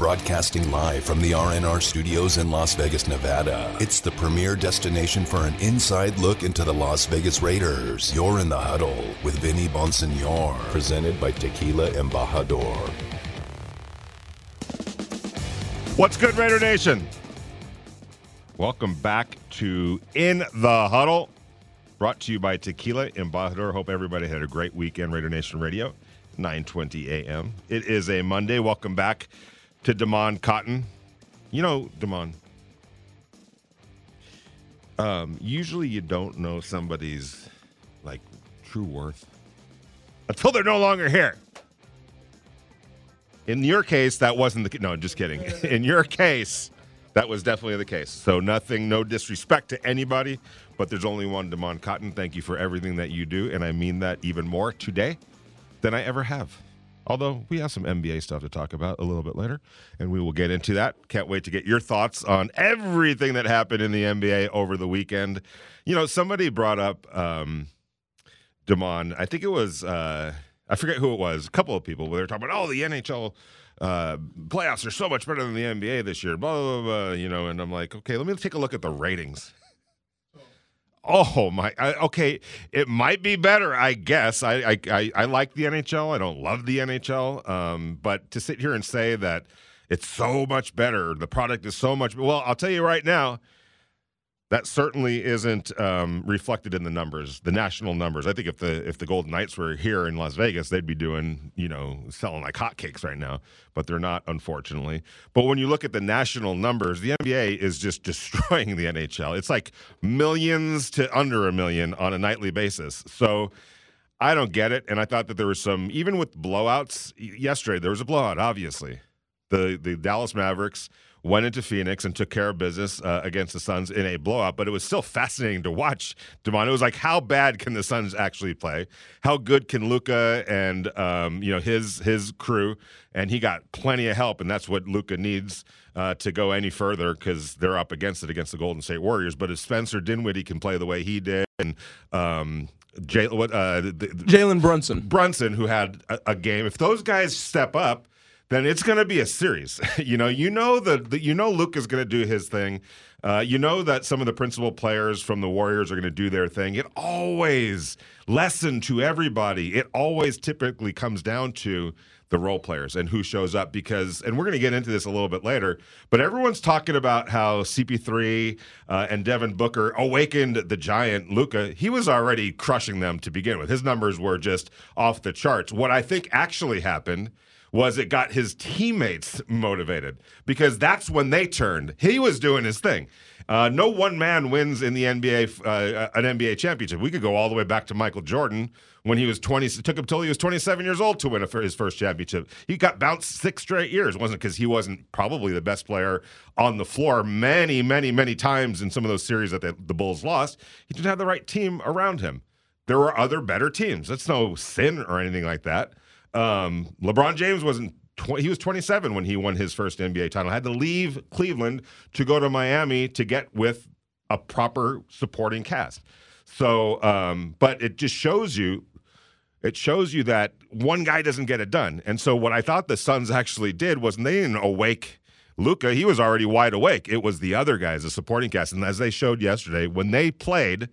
Broadcasting live from the RNR studios in Las Vegas, Nevada. It's the premier destination for an inside look into the Las Vegas Raiders. You're in the huddle with Vinny Bonsignore. Presented by Tequila Embajador. What's good, Raider Nation? Welcome back to In the Huddle, brought to you by Tequila Embajador. Hope everybody had a great weekend, Raider Nation Radio, 9.20 a.m. It is a Monday. Welcome back to Damon Cotton. You know, Damon, um, usually you don't know somebody's, like, true worth until they're no longer here. In your case, that wasn't the no. Just kidding. In your case, that was definitely the case. So nothing, no disrespect to anybody, but there's only one Demond Cotton. Thank you for everything that you do, and I mean that even more today than I ever have. Although we have some NBA stuff to talk about a little bit later, and we will get into that. Can't wait to get your thoughts on everything that happened in the NBA over the weekend. You know, somebody brought up um, Demond. I think it was. Uh, I forget who it was, a couple of people, they were talking about, oh, the NHL uh, playoffs are so much better than the NBA this year, blah, blah, blah, you know, and I'm like, okay, let me take a look at the ratings. Oh my! I, okay, it might be better, I guess. I, I, I I like the NHL. I don't love the NHL, um, but to sit here and say that it's so much better, the product is so much. Well, I'll tell you right now, that certainly isn't um, reflected in the numbers, the national numbers. I think if the if the Golden Knights were here in Las Vegas, they'd be doing you know selling like hotcakes right now, but they're not, unfortunately. But when you look at the national numbers, the NBA is just destroying the NHL. It's like millions to under a million on a nightly basis. So. I don't get it, and I thought that there was some even with blowouts yesterday. There was a blowout, obviously. The the Dallas Mavericks went into Phoenix and took care of business uh, against the Suns in a blowout. But it was still fascinating to watch, Demond. It was like, how bad can the Suns actually play? How good can Luka and um, you know his his crew? And he got plenty of help, and that's what Luka needs uh, to go any further because they're up against it against the Golden State Warriors. But if Spencer Dinwiddie can play the way he did, and um, Jay, what, uh, Jalen Brunson, Brunson, who had a, a game, if those guys step up then it's going to be a series. you know, you know that you know Luke is going to do his thing. Uh, you know that some of the principal players from the Warriors are going to do their thing. It always lesson to everybody. It always typically comes down to the role players and who shows up because and we're going to get into this a little bit later but everyone's talking about how cp3 uh, and devin booker awakened the giant luka he was already crushing them to begin with his numbers were just off the charts what i think actually happened was it got his teammates motivated because that's when they turned. He was doing his thing. Uh, no one man wins in the NBA uh, an NBA championship. We could go all the way back to Michael Jordan when he was 20. It took him till he was 27 years old to win a, his first championship. He got bounced six straight years. It wasn't because he wasn't probably the best player on the floor many, many, many times in some of those series that the, the Bulls lost. He didn't have the right team around him. There were other better teams. That's no sin or anything like that. Um, LeBron James wasn't. Tw- he was 27 when he won his first NBA title. Had to leave Cleveland to go to Miami to get with a proper supporting cast. So, um, but it just shows you. It shows you that one guy doesn't get it done. And so, what I thought the Suns actually did was they didn't awake Luka. He was already wide awake. It was the other guys, the supporting cast. And as they showed yesterday, when they played,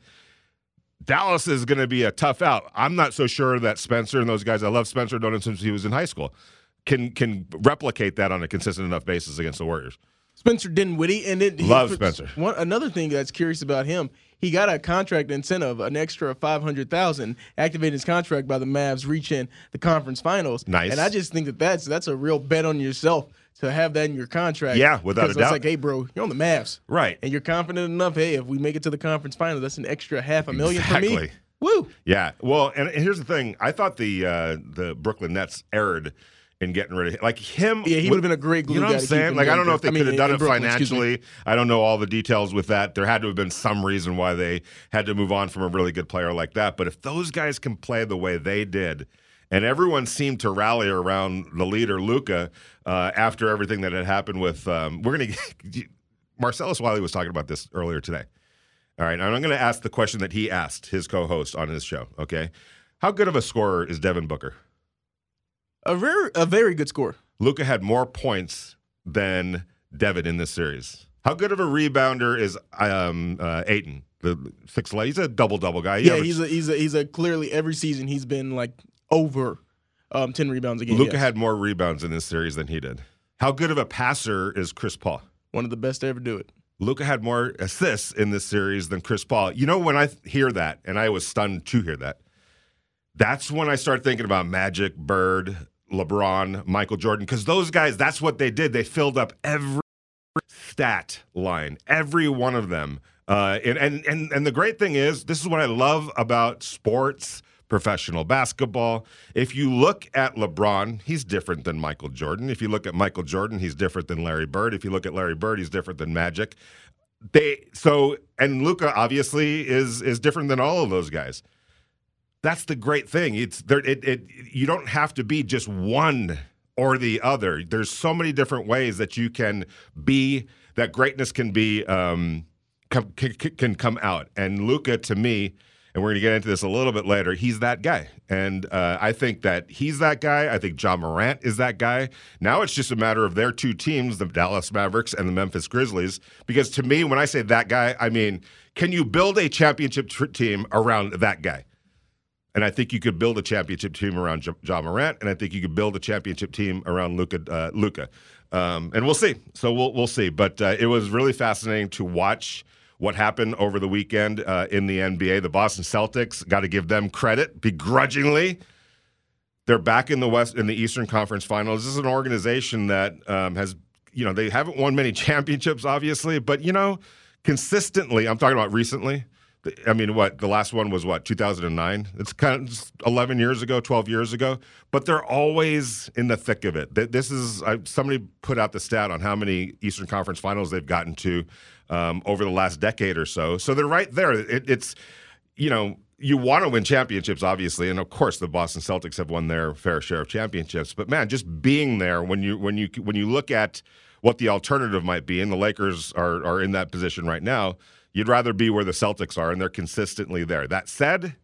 Dallas is going to be a tough out. I'm not so sure that Spencer and those guys. I love Spencer known him since he was in high school. Can can replicate that on a consistent enough basis against the Warriors. Spencer Dinwiddie, and love Spencer. One another thing that's curious about him, he got a contract incentive, an extra five hundred thousand, activated his contract by the Mavs reaching the conference finals. Nice, and I just think that that's that's a real bet on yourself to have that in your contract. Yeah, without a doubt. It's like, hey, bro, you're on the Mavs, right? And you're confident enough. Hey, if we make it to the conference final, that's an extra half a million exactly. for me. Woo! Yeah. Well, and here's the thing. I thought the uh, the Brooklyn Nets erred in getting rid of him. Like him, yeah, he would have been a great glue You know what I'm saying? Like I don't know if they I mean, could have done it Brooklyn, financially. I don't know all the details with that. There had to have been some reason why they had to move on from a really good player like that. But if those guys can play the way they did and everyone seemed to rally around the leader Luka uh, after everything that had happened with. Um, we're going to. Marcellus Wiley was talking about this earlier today. All right, and I'm going to ask the question that he asked his co-host on his show. Okay, how good of a scorer is Devin Booker? A very, a very good score. Luka had more points than Devin in this series. How good of a rebounder is um, uh, Ayton? The six he's a double double guy. He yeah, he's a he's a he's a clearly every season he's been like over um, ten rebounds a game. Luka yes. had more rebounds in this series than he did. How good of a passer is Chris Paul? One of the best to ever do it. Luka had more assists in this series than Chris Paul. You know, when I hear that, and I was stunned to hear that, that's when I start thinking about Magic, Bird, LeBron, Michael Jordan, because those guys, that's what they did. They filled up every stat line, every one of them. Uh, and, and and and the great thing is, this is what I love about sports professional basketball. If you look at LeBron, he's different than Michael Jordan. If you look at Michael Jordan, he's different than Larry Bird. If you look at Larry Bird, he's different than Magic. They so and Luka obviously is is different than all of those guys. That's the great thing. It's there. It, it you don't have to be just one or the other. There's so many different ways that you can be. That greatness can be um, can, can come out. And Luka to me, and we're going to get into this a little bit later. He's that guy, and uh, I think that he's that guy. I think Ja Morant is that guy. Now it's just a matter of their two teams, the Dallas Mavericks and the Memphis Grizzlies. Because to me, when I say that guy, I mean, can you build a championship team around that guy? And I think you could build a championship team around Ja, ja Morant, and I think you could build a championship team around Luka. Uh, Luka, um, and we'll see. So we'll we'll see. But uh, it was really fascinating to watch what happened over the weekend uh, in the NBA. The Boston Celtics, got to give them credit begrudgingly. They're back in the West in the Eastern Conference Finals. This is an organization that um, has, you know, they haven't won many championships, obviously, but you know, consistently. I'm talking about recently. I mean, what the last one was what 2009. It's kind of 11 years ago, 12 years ago. But they're always in the thick of it. This is I, somebody put out the stat on how many Eastern Conference Finals they've gotten to um, over the last decade or so. So they're right there. It, it's, you know, you want to win championships, obviously, and of course the Boston Celtics have won their fair share of championships. But man, just being there when you when you when you look at what the alternative might be, and the Lakers are are in that position right now. You'd rather be where the Celtics are, and they're consistently there. That said,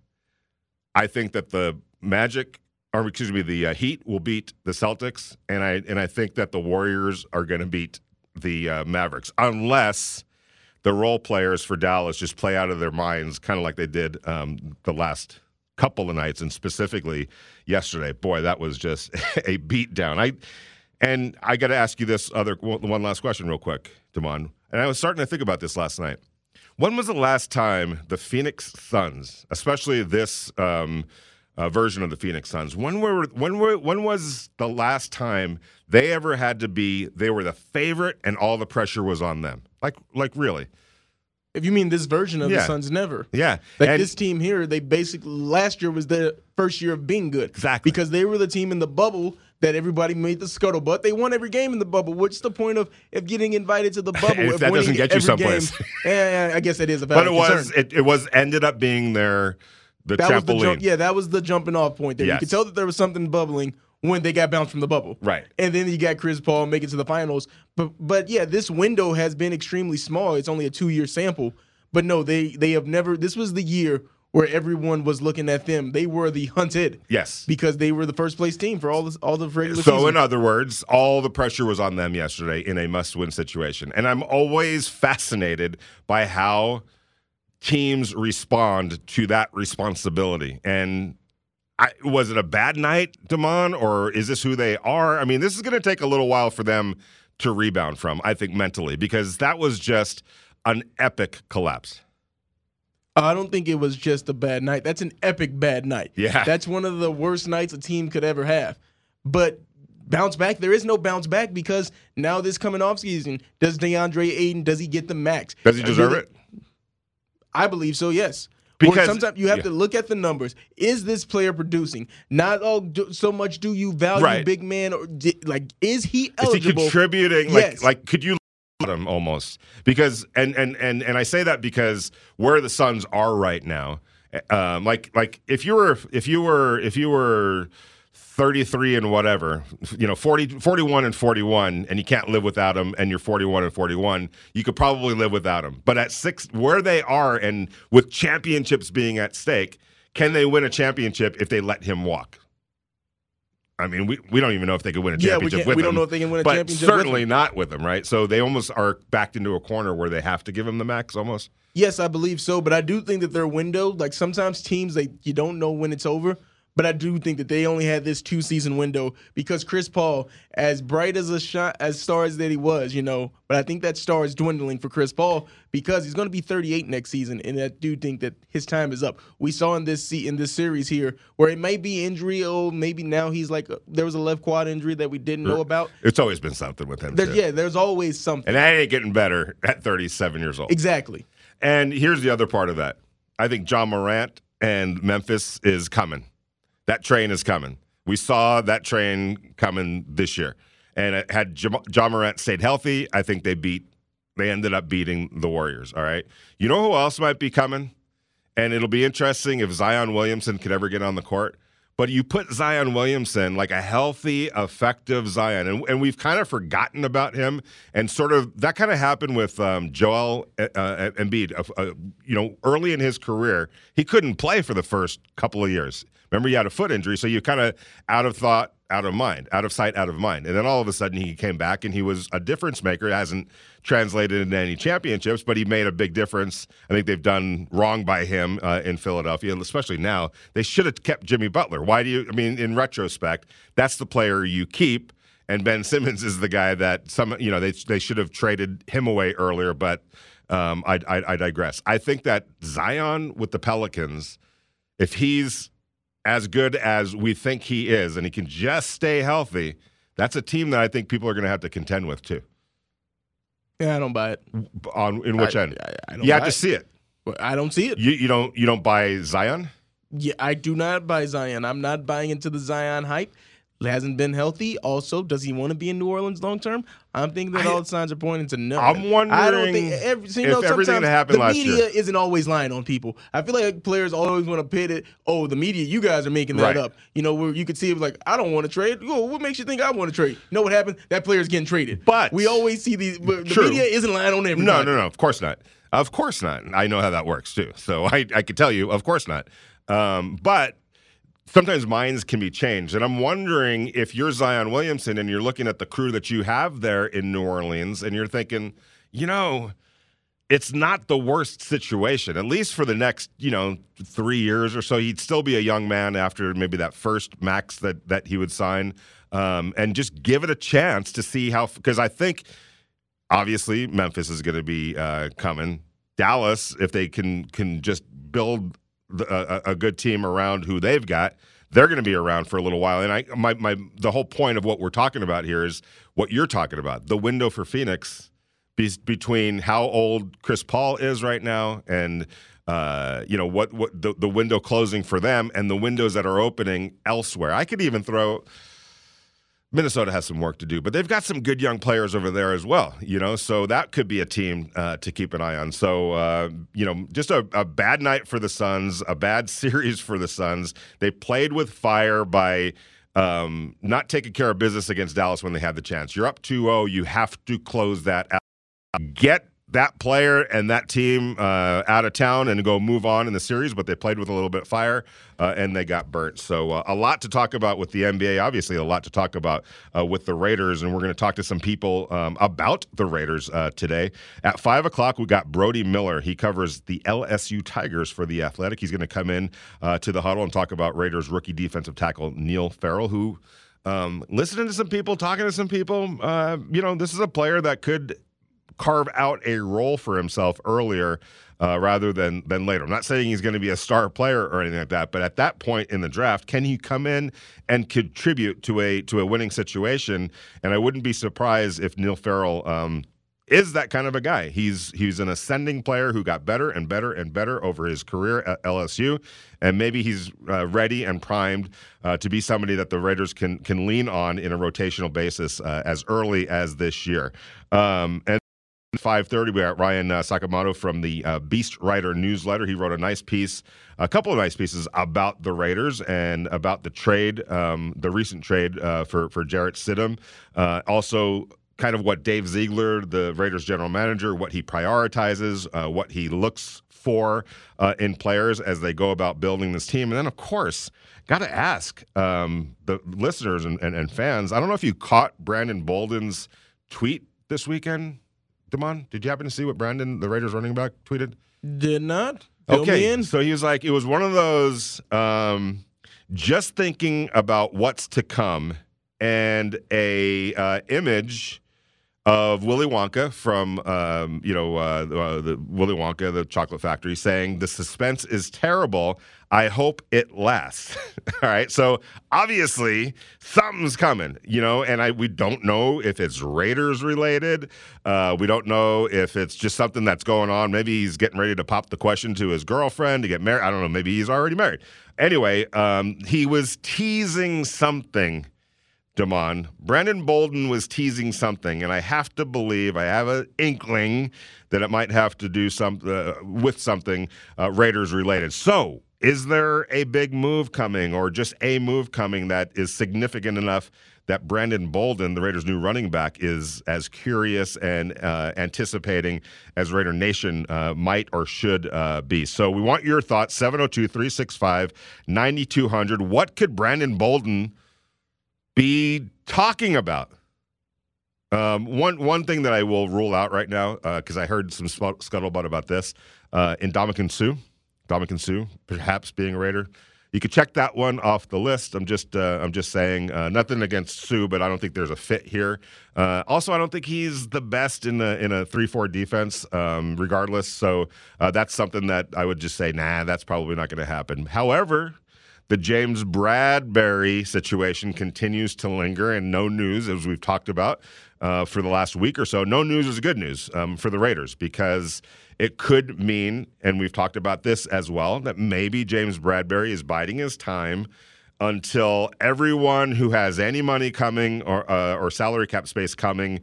I think that the Magic, or excuse me, the uh, Heat will beat the Celtics, and I and I think that the Warriors are going to beat the uh, Mavericks, unless the role players for Dallas just play out of their minds, kind of like they did um, the last couple of nights, and specifically yesterday. Boy, that was just a beatdown. I and I got to ask you this other one last question, real quick, Damon. And I was starting to think about this last night. When was the last time the Phoenix Suns, especially this um, uh, version of the Phoenix Suns, when were when were when was the last time they ever had to be? They were the favorite, and all the pressure was on them. Like, like really? If you mean this version of Yeah. the Suns, never. Yeah. Like And- this team here, they basically last year was their first year of being good. Exactly. Because they were the team in the bubble that everybody made the scuttlebutt. They won every game in the bubble. What's the point of, of getting invited to the bubble If that doesn't get you every someplace. Game, yeah, yeah, I guess it is a But it was it, it was ended up being their the that was the trampoline. jump, yeah, that was the jumping off point there. Yes. You could tell that there was something bubbling when they got bounced from the bubble. Right. And then you got Chris Paul make it to the finals. But but yeah, this window has been extremely small. It's only a two year sample. But no, they they have never this was the year where everyone was looking at them. They were the hunted. Yes. Because they were the first place team for all this all the regular So, season. in other words, all the pressure was on them yesterday in a must win situation. And I'm always fascinated by how teams respond to that responsibility. And I, was it a bad night, Damon, or is this who they are? I mean, this is going to take a little while for them to rebound from, I think, mentally, because that was just an epic collapse. I don't think it was just a bad night. That's an epic bad night. Yeah. That's one of the worst nights a team could ever have. But bounce back, there is no bounce back because now this coming off season, does DeAndre Ayton, does he get the max? Does he deserve it? I believe so, yes. Because- or sometimes you have yeah. to look at the numbers. Is this player producing? Not all do, so much do you value Right. big man or di- like is he eligible? Is he contributing? Like, Yes. like could you look at him almost? Because and and and and I say that because where the Suns are right now, um, like like if you were if you were if you were 33 and whatever, you know, 40, 41 and 41, and you can't live without them, and you're 41 and 41, you could probably live without them. But at six, where they are, and with championships being at stake, can they win a championship if they let him walk? I mean, we, we don't even know if they could win a Yeah, we championship can't- with we don't know if they can win a but championship with Certainly him. not with him, right? So they almost are backed into a corner where they have to give him the max almost. Yes, I believe so, but I do think that their window, like sometimes teams, they you don't know when it's over. But I do think that they only had this two season window because Chris Paul, as bright as a shot as stars that he was, you know, but I think that star is dwindling for Chris Paul because he's going to be 38 next season, and I do think that his time is up. We saw in this se- in this series here where it may be injury, oh, maybe now he's like uh, there was a left quad injury that we didn't know about. It's always been something with him. There, yeah, there's always something. And that ain't getting better at 37 years old. Exactly. And here's the other part of that. I think Ja Morant and Memphis is coming. That train is coming. We saw that train coming this year. And had Ja Morant stayed healthy, I think they beat they ended up beating the Warriors, all right? You know who else might be coming? And it'll be interesting if Zion Williamson could ever get on the court. But you put Zion Williamson like a healthy, effective Zion, and, and we've kind of forgotten about him. And sort of that kind of happened with um, Joel uh, uh, Embiid. Uh, uh, you know, early in his career, he couldn't play for the first couple of years. Remember, he had a foot injury, so you kind of out of thought, out of mind, out of sight, out of mind. And then all of a sudden, he came back and he was a difference maker. It hasn't translated into any championships, but he made a big difference. I think they've done wrong by him uh, in Philadelphia, and especially now. They should have kept Jimmy Butler. Why do you? I mean, in retrospect, that's the player you keep. And Ben Simmons is the guy that some, you know, they they should have traded him away earlier. But um, I, I, I digress. I think that Zion with the Pelicans, if he's as good as we think he is, and he can just stay healthy, that's a team that I think people are going to have to contend with too. Yeah, I don't buy it. On in which I- end? I- I don't you have to it. see it. I don't see it. You you don't you don't buy Zion. Yeah, I do not buy Zion. I'm not buying into the Zion hype. Hasn't been healthy. Also, does he want to be in New Orleans long term? I'm thinking that I- all the signs are pointing to no. I'm I don't wondering think every, so, you if know, everything that happened the last media year- isn't always lying on people. I feel like players always want to pit it. Oh, the media, you guys are making that Right. up. You know, where you could see it was like, I don't want to trade. Oh, what makes you think I want to trade? You know what happened? That player's getting traded. But- we always see these. but The True. media isn't lying on everybody. No, no, no. Of course not. Of course not. I know how that works too. So I I could tell you, of course not. Um, but sometimes minds can be changed. And I'm wondering if you're Zion Williamson and you're looking at the crew that you have there in New Orleans and you're thinking, you know, it's not the worst situation, at least for the next, you know, three years or so. He'd still be a young man after maybe that first max that that he would sign, um, and just give it a chance to see how. Because I think, obviously, Memphis is going to be uh, coming. Dallas, if they can can just build the, a, a good team around who they've got, they're going to be around for a little while. And I, my, my, the whole point of what we're talking about here is what you're talking about. The window for Phoenix be, between how old Chris Paul is right now and uh, you know what what the, the window closing for them and the windows that are opening elsewhere. I could even throw Minnesota has some work to do, but they've got some good young players over there as well. You know, so that could be a team uh, to keep an eye on. So uh, you know, just a, a bad night for the Suns, a bad series for the Suns. They played with fire by um, not taking care of business against Dallas when they had the chance. You're up 2-0. You have to close that out. Get that player and that team uh, out of town and go move on in the series, but they played with a little bit of fire uh, and they got burnt. So uh, a lot to talk about with the NBA. Obviously, a lot to talk about uh, with the Raiders, and we're going to talk to some people um, about the Raiders uh, today. At five o'clock, we got Brody Miller. He covers the LSU Tigers for the Athletic. He's going to come in uh, to the huddle and talk about Raiders rookie defensive tackle Neil Farrell, who. Um, listening to some people, talking to some people, you know, this is a player that could carve out a role for himself earlier uh, rather than than later. I'm not saying he's going to be a star player or anything like that, but at that point in the draft, can he come in and contribute to a to a winning situation? And I wouldn't be surprised if Neil Farrell. Um, is that kind of a guy. He's he's an ascending player who got better and better and better over his career at LSU, and maybe he's uh, ready and primed uh, to be somebody that the Raiders can can lean on in a rotational basis uh, as early as this year. Um, and 5:30 we got Ryan uh, Sakamoto from the uh, Beast Writer newsletter. He wrote a nice piece, a couple of nice pieces about the Raiders and about the trade, um, the recent trade uh, for for Jarrett Stidham. Uh, also kind of what Dave Ziegler, the Raiders general manager, what he prioritizes, uh, what he looks for uh, in players as they go about building this team. And then, of course, got to ask um, the listeners and, and, and, fans. I don't know if you caught Brandon Bolden's tweet this weekend, Damon. Did you happen to see what Brandon, the Raiders running back, tweeted? Did not. Fill okay, so he was like, it was one of those um, just thinking about what's to come and a uh, image of Willy Wonka from um, you know uh, uh, the Willy Wonka, the chocolate factory, saying the suspense is terrible. I hope it lasts. All right, so obviously something's coming, you know, and I we don't know if it's Raiders related. Uh, we don't know if it's just something that's going on. Maybe he's getting ready to pop the question to his girlfriend to get married. I don't know. Maybe he's already married. Anyway, um, he was teasing something Damon. Brandon Bolden was teasing something, and I have to believe, I have an inkling that it might have to do some, uh, with something uh, Raiders related. So, is there a big move coming or just a move coming that is significant enough that Brandon Bolden, the Raiders' new running back, is as curious and uh, anticipating as Raider Nation uh, might or should uh, be? So we want your thoughts 702 365 9200. What could Brandon Bolden be talking about. Um, one one thing that I will rule out right now because uh, I heard some scuttlebutt about this uh, in Ndamukong Suh, Ndamukong Suh perhaps being a Raider. You could check that one off the list. I'm just uh, I'm just saying uh, nothing against Suh, but I don't think there's a fit here. Uh, also, I don't think he's the best in a in a three four defense, um, regardless. So uh, that's something that I would just say, nah, that's probably not going to happen. However, the James Bradberry situation continues to linger, and no news, as we've talked about uh, for the last week or so. No news is good news um, for the Raiders because it could mean, and we've talked about this as well, that maybe James Bradberry is biding his time until everyone who has any money coming or uh, or salary cap space coming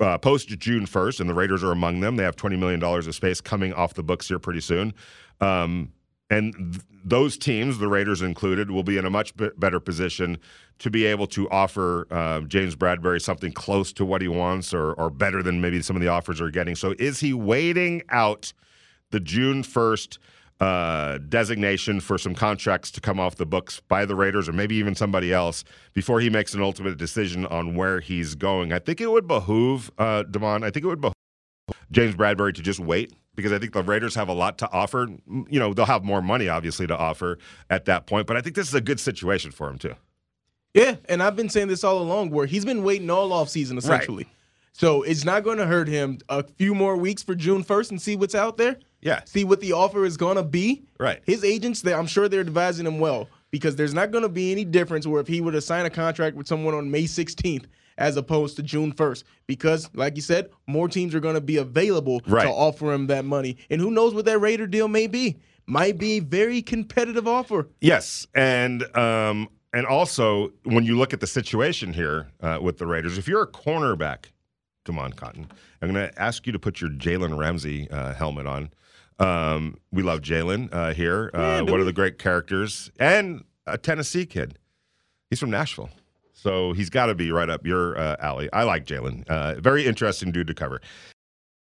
uh, post June 1st, and the Raiders are among them. They have $20 million of space coming off the books here pretty soon. Um, and those teams, the Raiders included, will be in a much b- better position to be able to offer uh, James Bradberry something close to what he wants or, or better than maybe some of the offers are getting. So is he waiting out the June 1st uh, designation for some contracts to come off the books by the Raiders or maybe even somebody else before he makes an ultimate decision on where he's going? I think it would behoove, uh, Damon, I think it would behoove James Bradberry to just wait because I think the Raiders have a lot to offer. You know, they'll have more money, obviously, to offer at that point. But I think this is a good situation for him, too. Yeah, and I've been saying this all along where he's been waiting all off season, essentially. Right. So it's not going to hurt him a few more weeks for June 1st and see what's out there. Yeah. See what the offer is going to be. Right. His agents, they, I'm sure they're advising him well because there's not going to be any difference where if he were to sign a contract with someone on May 16th as opposed to June 1st. Because, like you said, more teams are going to be available right. to offer him that money. And who knows what that Raider deal may be? Might be a very competitive offer. Yes. And, um, and also, when you look at the situation here uh, with the Raiders, if you're a cornerback, Damon Cotton, I'm going to ask you to put your Jalen Ramsey uh, helmet on. Um, we love Jalen uh, here, uh, yeah, one of the great characters, and a Tennessee kid. He's from Nashville. So he's got to be right up your uh, alley. I like Jalen. Uh, very interesting dude to cover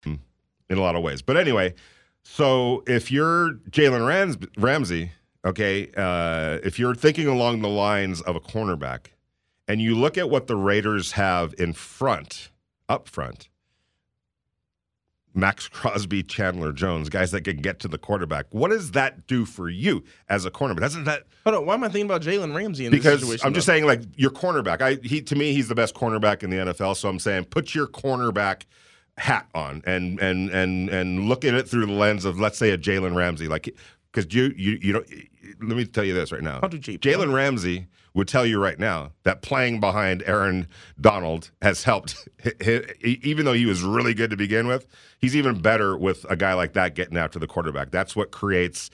in a lot of ways. But anyway, so if you're Jalen Rams- Ramsey, okay, uh, if you're thinking along the lines of a cornerback, and you look at what the Raiders have in front, up front, Maxx Crosby, Chandler Jones, guys that can get to the quarterback. What does that do for you as a cornerback? Doesn't that? Hold on. Why am I thinking about Jalen Ramsey in because this situation? I'm just saying, like your cornerback. I he to me, he's the best cornerback in the NFL. So I'm saying, put your cornerback hat on and and and and look at it through the lens of let's say a Jalen Ramsey, like because you you you know. Let me tell you this right now. Jalen Ramsey would tell you right now that playing behind Aaron Donald has helped. Even though he was really good to begin with, he's even better with a guy like that getting after the quarterback. That's what creates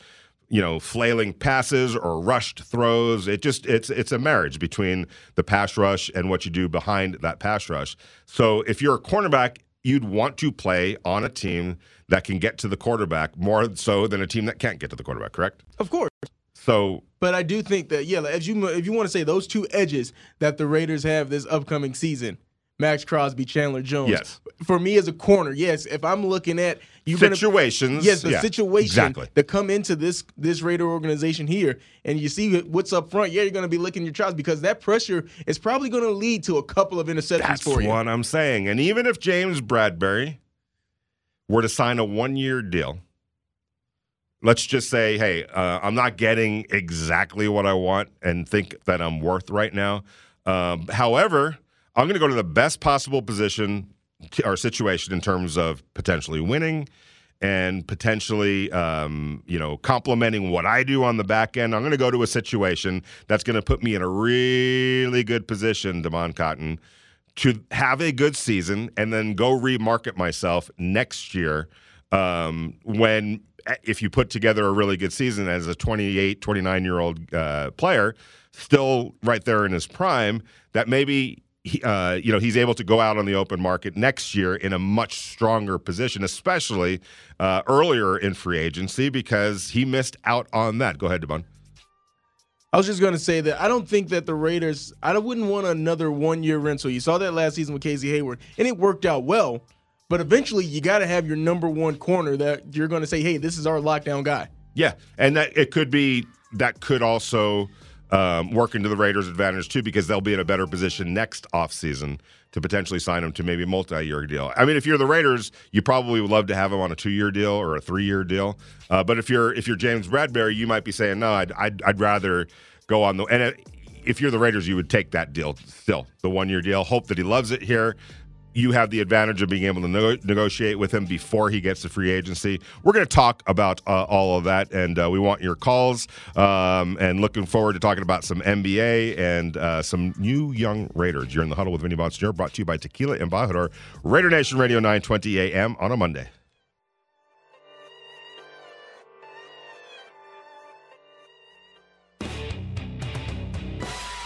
you know flailing passes or rushed throws it just it's it's a marriage between the pass rush and what you do behind that pass rush so if you're a cornerback you'd want to play on a team that can get to the quarterback more so than a team that can't get to the quarterback correct? Of course. So, but I do think that yeah, if you if you want to say those two edges that the Raiders have this upcoming season, Maxx Crosby, Chandler Jones. Yes. For me as a corner, yes. If I'm looking at you situations, yes, the yeah, situation exactly. that come into this this Raider organization here, and you see what's up front. Yeah, you're going to be licking your chops because that pressure is probably going to lead to a couple of interceptions That's for you. what I'm saying. And even if James Bradberry were to sign a one year deal, let's just say, hey, uh, I'm not getting exactly what I want and think that I'm worth right now. Um, however, I'm going to go to the best possible position or situation in terms of potentially winning and potentially, um, you know, complementing what I do on the back end. I'm going to go to a situation that's going to put me in a really good position, Damon Cotton, to have a good season and then go remarket myself next year um, when if you put together a really good season as a 28 29 year old uh, player still right there in his prime that maybe uh, you know he's able to go out on the open market next year in a much stronger position especially uh, earlier in free agency because he missed out on that go ahead devon I was just going to say that I don't think that the Raiders, I wouldn't want another one year rental. You saw that last season with Casey Hayward, and it worked out well. But eventually, you got to have your number one corner that you're going to say, hey, this is our lockdown guy. Yeah, and that it could be that could also um, work into the Raiders' advantage too because they'll be in a better position next offseason to potentially sign him to maybe a multi-year deal. I mean, if you're the Raiders, you probably would love to have him on a two-year deal or a three-year deal. Uh, but if you're if you're James Bradberry, you might be saying, no, I'd I'd, I'd rather go on the and. It, if you're the Raiders, you would take that deal still, the one year deal. Hope that he loves it here you have the advantage of being able to negotiate with him before he gets to free agency. We're going to talk about uh, all of that, and uh, we want your calls. Um, and looking forward to talking about some NBA and uh, some new young Raiders. You're in the huddle with Vinny Bonsignore, brought to you by Tequila Embajador, Raider Nation Radio 920 AM on a Monday.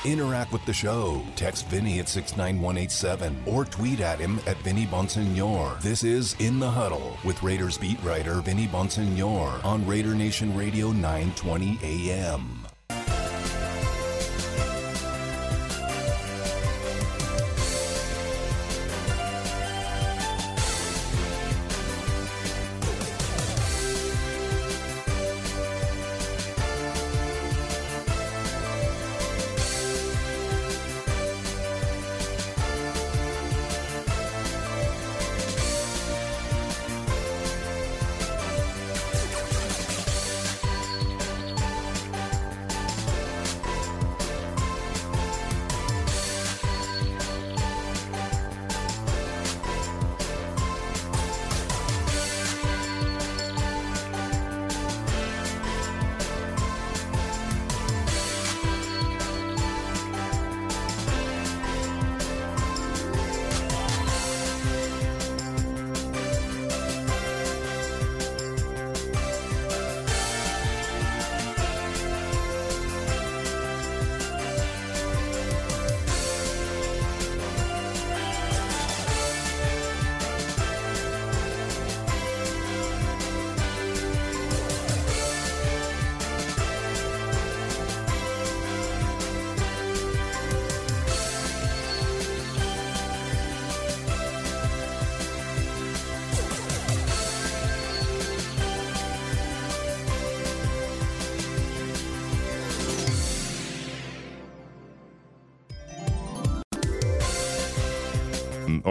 Interact with the show. Text Vinny at 69187 or tweet at him at Vinny Bonsignore. This is In the Huddle with Raiders beat writer Vinny Bonsignore on Raider Nation Radio 920 AM.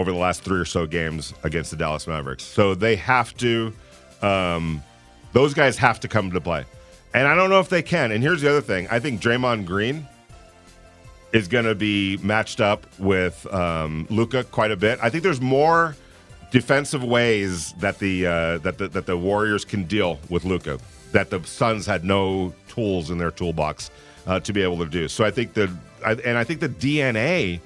Over the last three or so games against the Dallas Mavericks. So they have to, um, those guys have to come to play. And I don't know if they can. And here's the other thing I think Draymond Green is going to be matched up with um, Luka quite a bit. I think there's more defensive ways that the uh, that the that the Warriors can deal with Luka that the Suns had no tools in their toolbox uh, to be able to do. So I think the I, and I think the DNA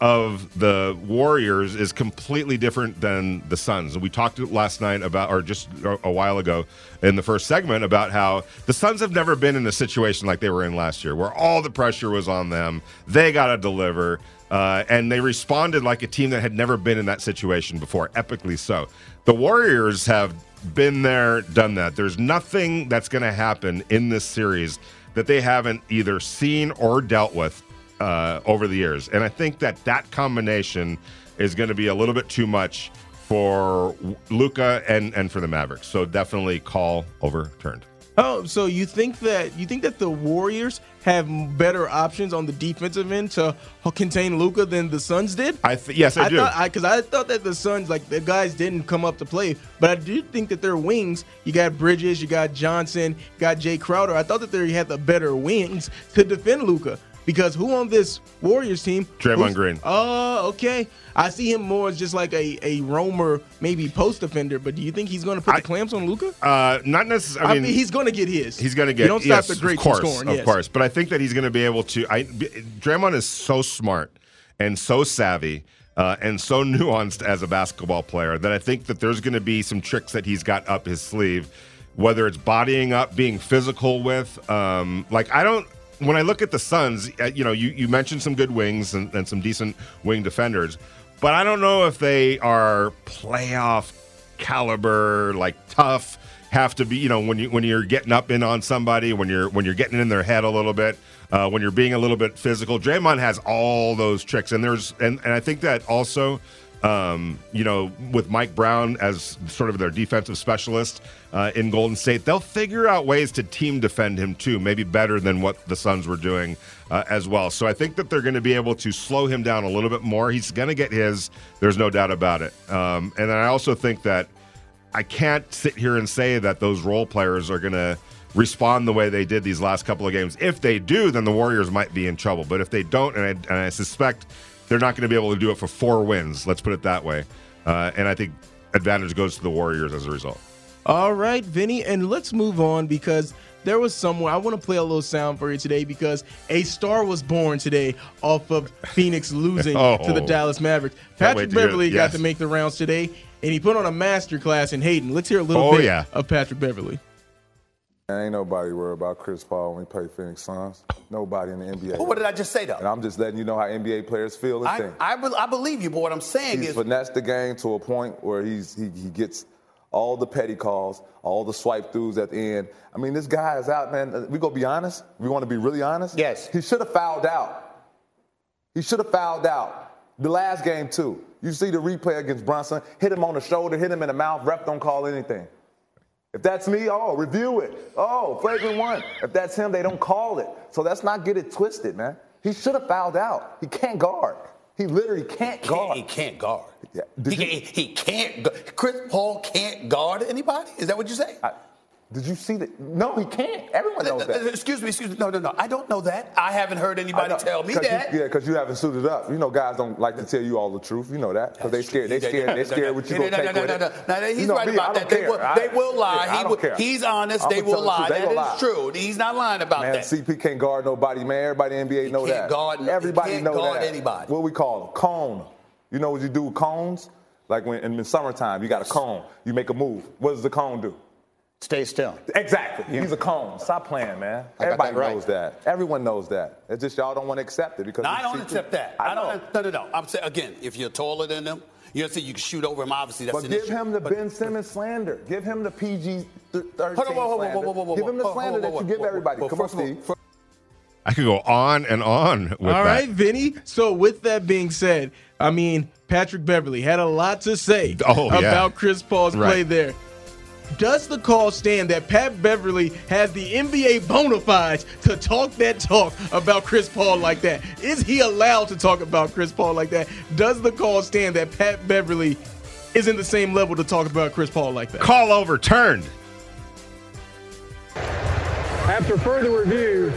of the Warriors is completely different than the Suns. We talked last night about, or just a while ago in the first segment, about how the Suns have never been in a situation like they were in last year, where all the pressure was on them. They got to deliver. Uh, and they responded like a team that had never been in that situation before, epically so. The Warriors have been there, done that. There's nothing that's going to happen in this series that they haven't either seen or dealt with uh, over the years, and I think that that combination is going to be a little bit too much for Luka and and for the Mavericks. So definitely call overturned. Oh, so you think that you think that the Warriors have better options on the defensive end to contain Luka than the Suns did? I th- yes, I, I do. Because I, I, thought that the Suns, like the guys, didn't come up to play, but I do think that their wings. You got Bridges, you got Johnson, you got Jae Crowder. I thought that they had the better wings to defend Luka. Because who on this Warriors team? Draymond Green. Oh, okay. I see him more as just like a, a roamer, maybe post defender. But do you think he's going to put I, the clamps on Luka? Uh, not necessarily. I, I mean, he's going to get his. He's going to get. You don't stop yes, the great course, scoring. of yes. course. But I think that he's going to be able to. I, Draymond is so smart and so savvy. Uh, and so nuanced as a basketball player that I think that there's going to be some tricks that he's got up his sleeve, whether it's bodying up, being physical with. Um, like I don't when I look at the Suns, uh, you know, you, you mentioned some good wings and, and, some decent wing defenders, but I don't know if they are playoff caliber, like tough. Have to be, you know, when you when you're getting up in on somebody, when you're when you're getting in their head a little bit, uh, when you're being a little bit physical. Draymond has all those tricks, and there's and, and I think that also um, you know, with Mike Brown as sort of their defensive specialist uh, in Golden State, they'll figure out ways to team defend him too, maybe better than what the Suns were doing uh, as well. So I think that they're going to be able to slow him down a little bit more. He's going to get his, there's no doubt about it. Um, and I also think that I can't sit here and say that those role players are going to respond the way they did these last couple of games. If they do, then the Warriors might be in trouble. But if they don't, and I, and I suspect they're not going to be able to do it for four wins. Let's put it that way. Uh, and I think advantage goes to the Warriors as a result. All right, Vinny, and let's move on because there was somewhere I want to play a little sound for you today because a star was born today off of Phoenix losing oh, to the Dallas Mavericks. Patrick Beverley got to make the rounds today, and he put on a master class in Hayden. Let's hear a little oh, bit yeah. of Patrick Beverley. Ain't nobody worried about Chris Paul when he play Phoenix Suns. Nobody in the NBA. What did I just say, though? And I'm just letting you know how NBA players feel and I, think. I, I, believe you, but what I'm saying he's is. finessed the game to a point where he's he, he gets all the petty calls, all the swipe throughs at the end. I mean, this guy is out, man. We gonna be honest. We want to be really honest. Yes. He should have fouled out. He should have fouled out. The last game too. You see the replay against Brunson. Hit him on the shoulder. Hit him in the mouth. Ref don't call anything. If that's me, oh, review it. Oh, flagrant one. If that's him, they don't call it. So let's not get it twisted, man. He should have fouled out. He can't guard. He literally can't guard. He can't guard. Yeah. He, you, he, he, can't. Chris Paul can't guard anybody. Is that what you say? I, did you see that? No, he can't. Everyone knows that. Excuse me, excuse me. No, no, no. I don't know that. I haven't heard anybody tell me that. You, yeah, because you haven't suited up. You know, guys don't like to tell you all the truth. You know that because they scared. They scared. They scared what you gonna take with it. No, no, he's right about that. They will, they will lie. He's honest. They will lie. That is true. He's not lying about man, that. CP can't guard nobody, man. Everybody in the NBA know that. Guard, Everybody know that. Can't guard that. anybody. What we call them? Cone. You know what you do with cones? Like when in the summertime, you got a cone. You make a move. What does the cone do? Stay still. Exactly. Yeah. He's a cone. Stop playing, man. I Everybody that right. knows that. Everyone knows that. It's just y'all don't want to accept it because. No, I don't accept that. I, I don't. No, no, no. I'm saying again, if you're taller than them, you say you can shoot over him. Obviously, that's but an give issue. him the but, Ben Simmons slander. Give him the PG thirteen Hold on, whoa, whoa, slander. whoa, whoa, whoa, give him the whoa, slander whoa, whoa, that you give whoa, everybody. whoa, Come on, first Steve. for- I could go on and on with All that. right, Vinny. So with that being said, I mean Patrick Beverley had a lot to say Oh, yeah. about Chris Paul's Right. play there. Does the call stand that Pat Beverley has the NBA bona fides to talk that talk about Chris Paul like that? Is he allowed to talk about Chris Paul like that? Does the call stand that Pat Beverley is in the same level to talk about Chris Paul like that? Call overturned. After further review,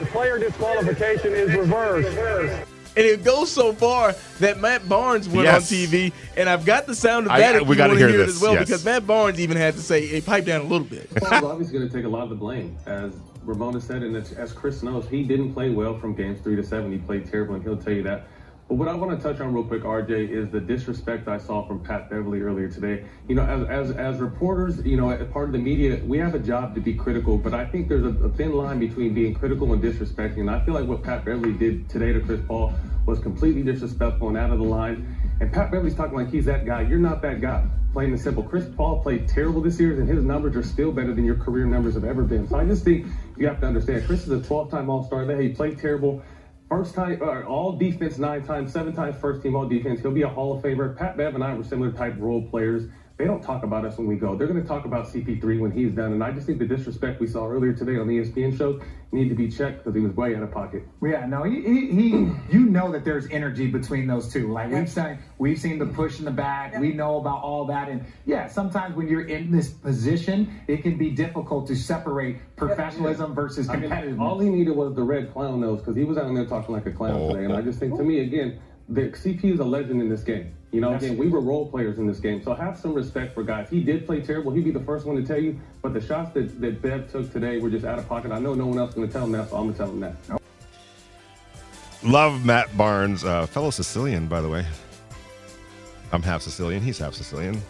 the player disqualification is reversed. And it goes so far that Matt Barnes went Yes. on TV, and I've got the sound of that I- if we you gotta want to hear hear it this, as well, yes. because Matt Barnes even had to say, hey, pipe down a little bit. Paul's obviously going to take a lot of the blame. As Ramona said, and as, as Chris knows, he didn't play well from games three to seven. He played terrible, and he'll tell you that. But what I want to touch on real quick, RJ, is the disrespect I saw from Pat Beverley earlier today. You know, as, as, as reporters, you know, as part of the media, we have a job to be critical, but I think there's a, a thin line between being critical and disrespecting. And I feel like what Pat Beverley did today to Chris Paul was completely disrespectful and out of the line. And Pat Beverley's talking like he's that guy. You're not that guy. Plain and simple. Chris Paul played terrible this year, and his numbers are still better than your career numbers have ever been. So I just think you have to understand Chris is a 12 time All Star there. He played terrible. First time, uh, all defense nine times, seven times first team all defense. He'll be a Hall of Famer. Pat Bev and I were similar type role players. They don't talk about us when we go. They're going to talk about CP3 when he's done. And I just think the disrespect we saw earlier today on the ESPN show need to be checked because he was way out of pocket. Yeah, no, he, he, he, you know that there's energy between those two. Like we've seen, we've seen the push in the back. Yeah. We know about all that, and yeah, sometimes when you're in this position, it can be difficult to separate professionalism yeah. versus competitiveness. I mean, all he needed was the red clown nose because he was out there talking like a clown oh. today, and I just think to me again, the CP is a legend in this game. You know, again, we were role players in this game, so have some respect for guys. He did play terrible. He'd be the first one to tell you, but the shots that, that Bev took today were just out of pocket. I know no one else is going to tell him that, so I'm going to tell him that. Love Matt Barnes, uh, fellow Sicilian, by the way. I'm half Sicilian. He's half Sicilian.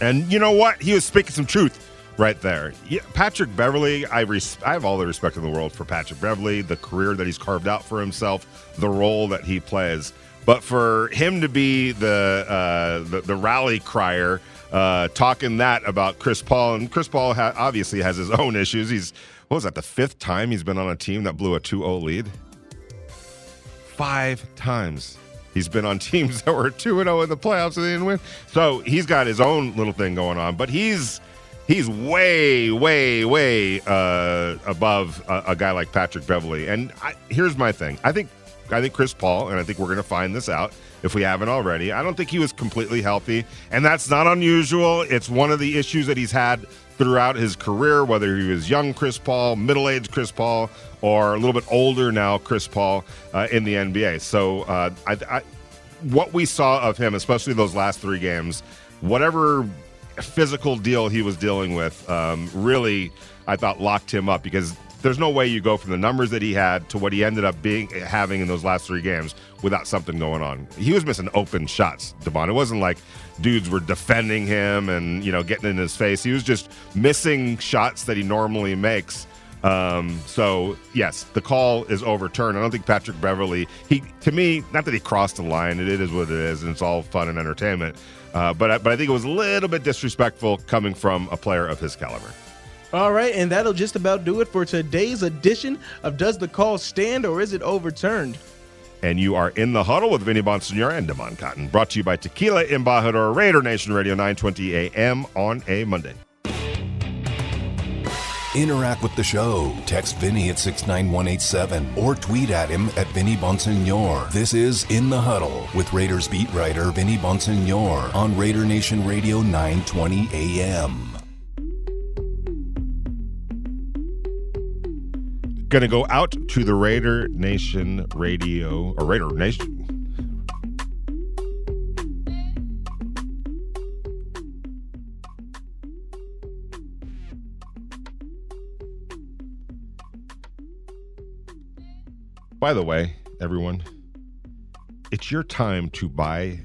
And you know what? He was speaking some truth right there. Yeah, Patrick Beverley, I, res- I have all the respect in the world for Patrick Beverley, the career that he's carved out for himself, the role that he plays. But for him to be the uh, the, the, rally crier, uh, talking that about Chris Paul, and Chris Paul ha- obviously has his own issues. He's what was that the fifth time he's been on a team that blew a 2-0 lead? Five times. He's been on teams that were 2 0 in the playoffs and they didn't win. So he's got his own little thing going on, but he's he's way, way, way uh, above a, a, guy like Patrick Beverley. And I, here's my thing: I think I think Chris Paul, and I think we're going to find this out if we haven't already. I don't think he was completely healthy, and that's not unusual. It's one of the issues that he's had throughout his career, whether he was young Chris Paul, middle aged Chris Paul, or a little bit older now Chris Paul uh, in the NBA. So, uh, I, I, what we saw of him, especially those last three games, whatever physical deal he was dealing with, um, really, I thought locked him up because there's no way you go from the numbers that he had to what he ended up being having in those last three games without something going on. He was missing open shots, Devon. It wasn't like dudes were defending him and you know getting in his face. He was just missing shots that he normally makes. Um, so yes, the call is overturned. I don't think Patrick Beverley. He to me, not that he crossed the line. It is what it is, and it's all fun and entertainment. Uh, but I, but I think it was a little bit disrespectful coming from a player of his caliber. All right, and that'll just about do it for today's edition of Does the Call Stand or Is It Overturned? And you are in the huddle with Vinny Bonsignore and Damon Cotton. Brought to you by Tequila Embajador Raider Nation Radio 920 AM on a Monday. Interact with the show. Text Vinny at 69187 or tweet at him at Vinny Bonsignore. This is In the Huddle with Raiders beat writer Vinny Bonsignore on Raider Nation Radio 920 AM. Going to go out to the Raider Nation radio, or Raider Nation. By the way, everyone, it's your time to buy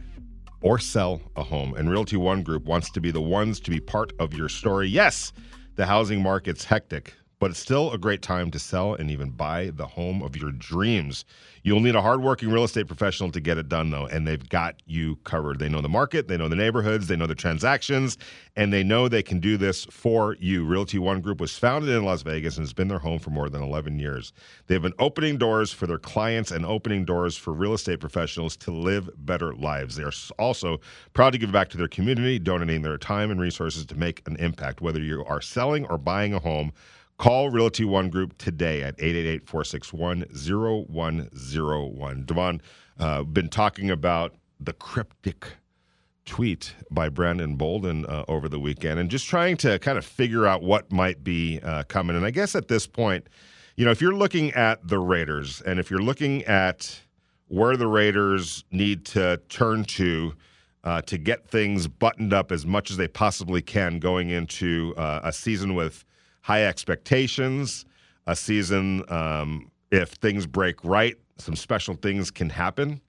or sell a home, and Realty One Group wants to be the ones to be part of your story. Yes, the housing market's hectic but it's still a great time to sell and even buy the home of your dreams. You'll need a hardworking real estate professional to get it done, though, and they've got you covered. They know the market, they know the neighborhoods, they know the transactions, and they know they can do this for you. Realty One Group was founded in Las Vegas and has been their home for more than 11 years. They've been opening doors for their clients and opening doors for real estate professionals to live better lives. They are also proud to give back to their community, donating their time and resources to make an impact, whether you are selling or buying a home. Call Realty One Group today at 888 461 0101. Devon, uh, been talking about the cryptic tweet by Brandon Bolden uh, over the weekend and just trying to kind of figure out what might be uh, coming. And I guess at this point, you know, if you're looking at the Raiders and if you're looking at where the Raiders need to turn to uh, to get things buttoned up as much as they possibly can going into uh, a season with high expectations, a season. Um, if things break right, some special things can happen.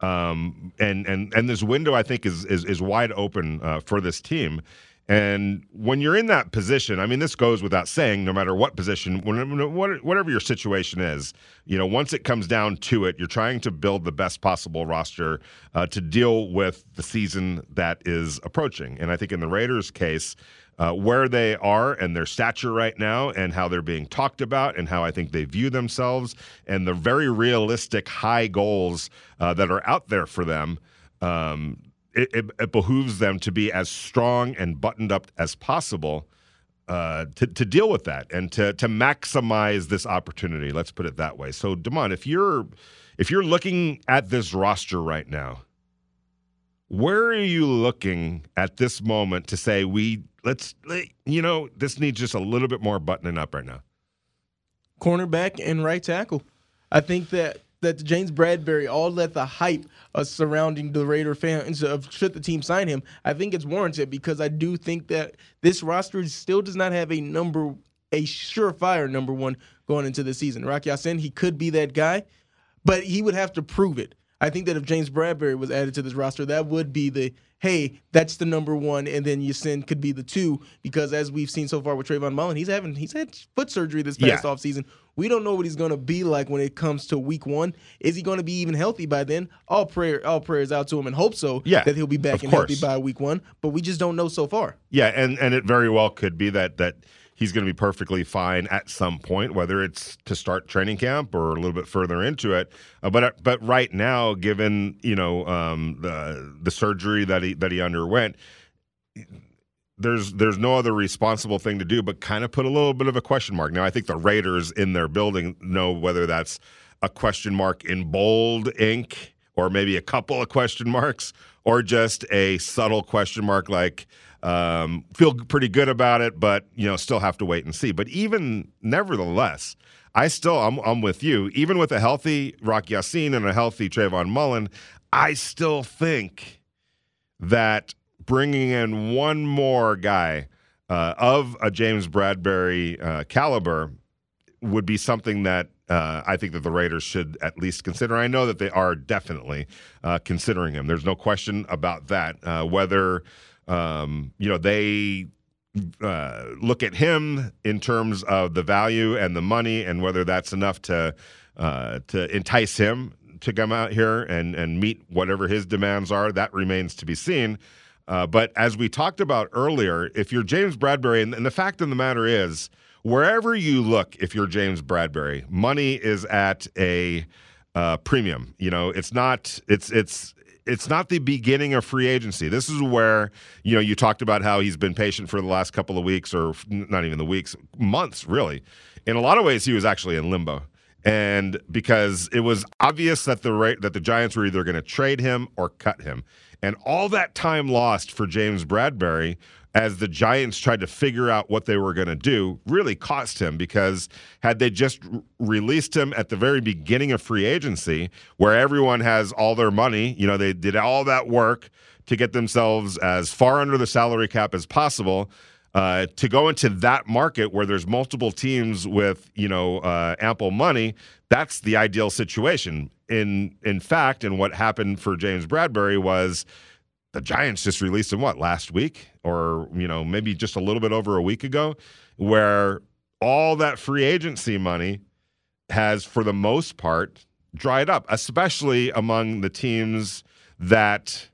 Um, and and and this window, I think, is is, is wide open uh, for this team. And when you're in that position, I mean, this goes without saying, no matter what position, whatever your situation is, you know, once it comes down to it, you're trying to build the best possible roster uh, to deal with the season that is approaching. And I think in the Raiders' case, uh, where they are and their stature right now and how they're being talked about and how I think they view themselves and the very realistic high goals uh, that are out there for them. Um, it, it, it, behooves them to be as strong and buttoned up as possible uh, to, to deal with that and to, to maximize this opportunity. Let's put it that way. So, Damon, if you're if you're looking at this roster right now, where are you looking at this moment to say we let's you know this needs just a little bit more buttoning up right now? Cornerback and right tackle. I think that that James Bradberry, all that the hype uh, surrounding the Raider fans of should the team sign him, I think it's warranted because I do think that this roster still does not have a number, a surefire number one going into the season. Rock Ya-Sin, he could be that guy, but he would have to prove it. I think that if James Bradberry was added to this roster, that would be the hey, that's the number one, and then Ya-Sin could be the two because as we've seen so far with Trayvon Mullen, he's having he's had foot surgery this past yeah. offseason. We don't know what he's going to be like when it comes to week one. Is he going to be even healthy by then? All prayer, all prayers out to him, and hope so. Yeah, that he'll be back and course. healthy by week one. But we just don't know so far. Yeah, and and it very well could be that that he's going to be perfectly fine at some point, whether it's to start training camp or a little bit further into it. Uh, but but right now, given you know um, the the surgery that he that he underwent. There's there's no other responsible thing to do but kind of put a little bit of a question mark. Now I think the Raiders in their building know whether that's a question mark in bold ink or maybe a couple of question marks or just a subtle question mark like um, feel pretty good about it, but you know, still have to wait and see. But even nevertheless, I still I'm, I'm with you. Even with a healthy Rock Ya-Sin and a healthy Trayvon Mullen, I still think that bringing in one more guy uh, of a James Bradberry uh, caliber would be something that uh, I think that the Raiders should at least consider. I know that they are definitely uh, considering him. There's no question about that. Uh, whether um, you know, they uh, look at him in terms of the value and the money and whether that's enough to uh, to entice him to come out here and and meet whatever his demands are. That remains to be seen. Uh, but as we talked about earlier, if you're James Bradberry, and, and the fact of the matter is, wherever you look, if you're James Bradberry, money is at a uh, premium. You know, it's not. It's it's it's not the beginning of free agency. This is where you know you talked about how he's been patient for the last couple of weeks, or not even the weeks, months, really. In a lot of ways, he was actually in limbo, and because it was obvious that the rate that the Giants were either going to trade him or cut him, and all that time lost for James Bradberry as the Giants tried to figure out what they were going to do really cost him because had they just r- released him at the very beginning of free agency, where everyone has all their money, you know, they did all that work to get themselves as far under the salary cap as possible. Uh, to go into that market where there's multiple teams with you know uh, ample money, that's the ideal situation. In in fact, and what happened for James Bradberry was the Giants just released him what last week or you know maybe just a little bit over a week ago where all that free agency money has for the most part dried up especially among the teams that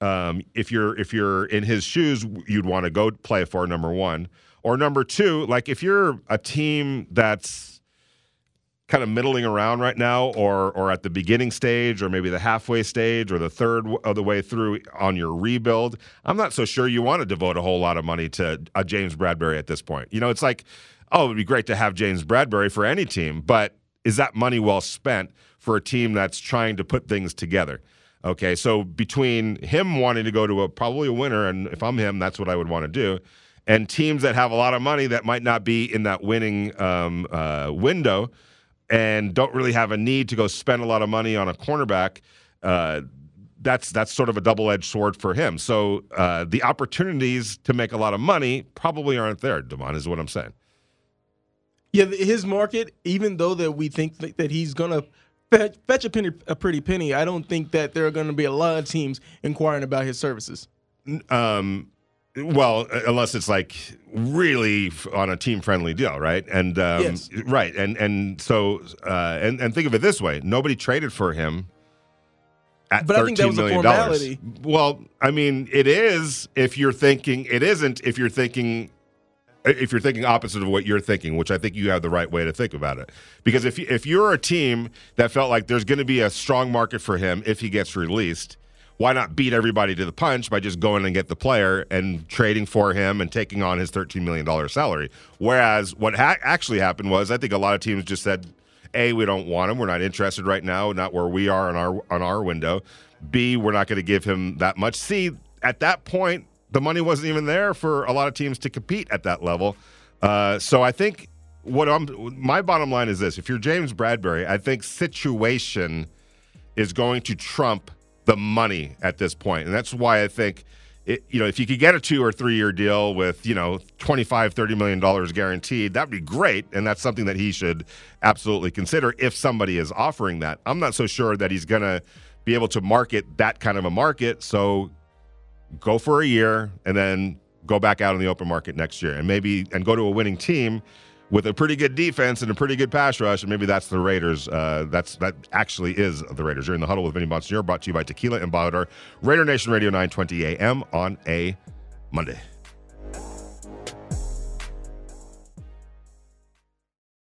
um, if you're if you're in his shoes you'd want to go play for number 1 or number 2 like if you're a team that's kind of middling around right now or or at the beginning stage or maybe the halfway stage or the third of the way through on your rebuild i'm not so sure you want to devote a whole lot of money to a james Bradberry at this point. You know it's like oh it would be great to have james Bradberry for any team but is that money well spent for a team that's trying to put things together okay so between him wanting to go to a probably a winner and if i'm him that's what i would want to do and teams that have a lot of money that might not be in that winning um, uh, window and don't really have a need to go spend a lot of money on a cornerback, uh, that's that's sort of a double edged sword for him. So uh, the opportunities to make a lot of money probably aren't there. Devon is what I'm saying. Yeah, his market, even though that we think that he's gonna fetch a penny, a pretty penny, I don't think that there are going to be a lot of teams inquiring about his services. Um, well, unless it's like really on a team friendly deal, right? And um, yes. right, and and so uh, and and think of it this way: nobody traded for him at but $13 million. dollars. Well, I mean, it is if you're thinking, it isn't if you're thinking if you're thinking opposite of what you're thinking, which I think you have the right way to think about it. Because if if you're a team that felt like there's going to be a strong market for him if he gets released, why not beat everybody to the punch by just going and get the player and trading for him and taking on his $13 million salary? Whereas what ha- actually happened was I think a lot of teams just said, A, we don't want him. We're not interested right now, not where we are on our on our window. B, we're not going to give him that much. C, at that point, the money wasn't even there for a lot of teams to compete at that level. Uh, so I think what I'm my bottom line is this: if you're James Bradberry, I think situation is going to trump the money at this point, and that's why I think. It, you know, if you could get a two or three year deal with, you know, 25, 30 million dollars guaranteed, that'd be great. And that's something that he should absolutely consider if somebody is offering that. I'm not so sure that he's going to be able to market that kind of a market. So go for a year and then go back out in the open market next year and maybe and go to a winning team with a pretty good defense and a pretty good pass rush, and maybe that's the Raiders. Uh, that's that actually is the Raiders. You're in the huddle with Vinny Bonsignore, brought to you by Tequila Embajador, Raider Nation Radio 920 AM on a Monday.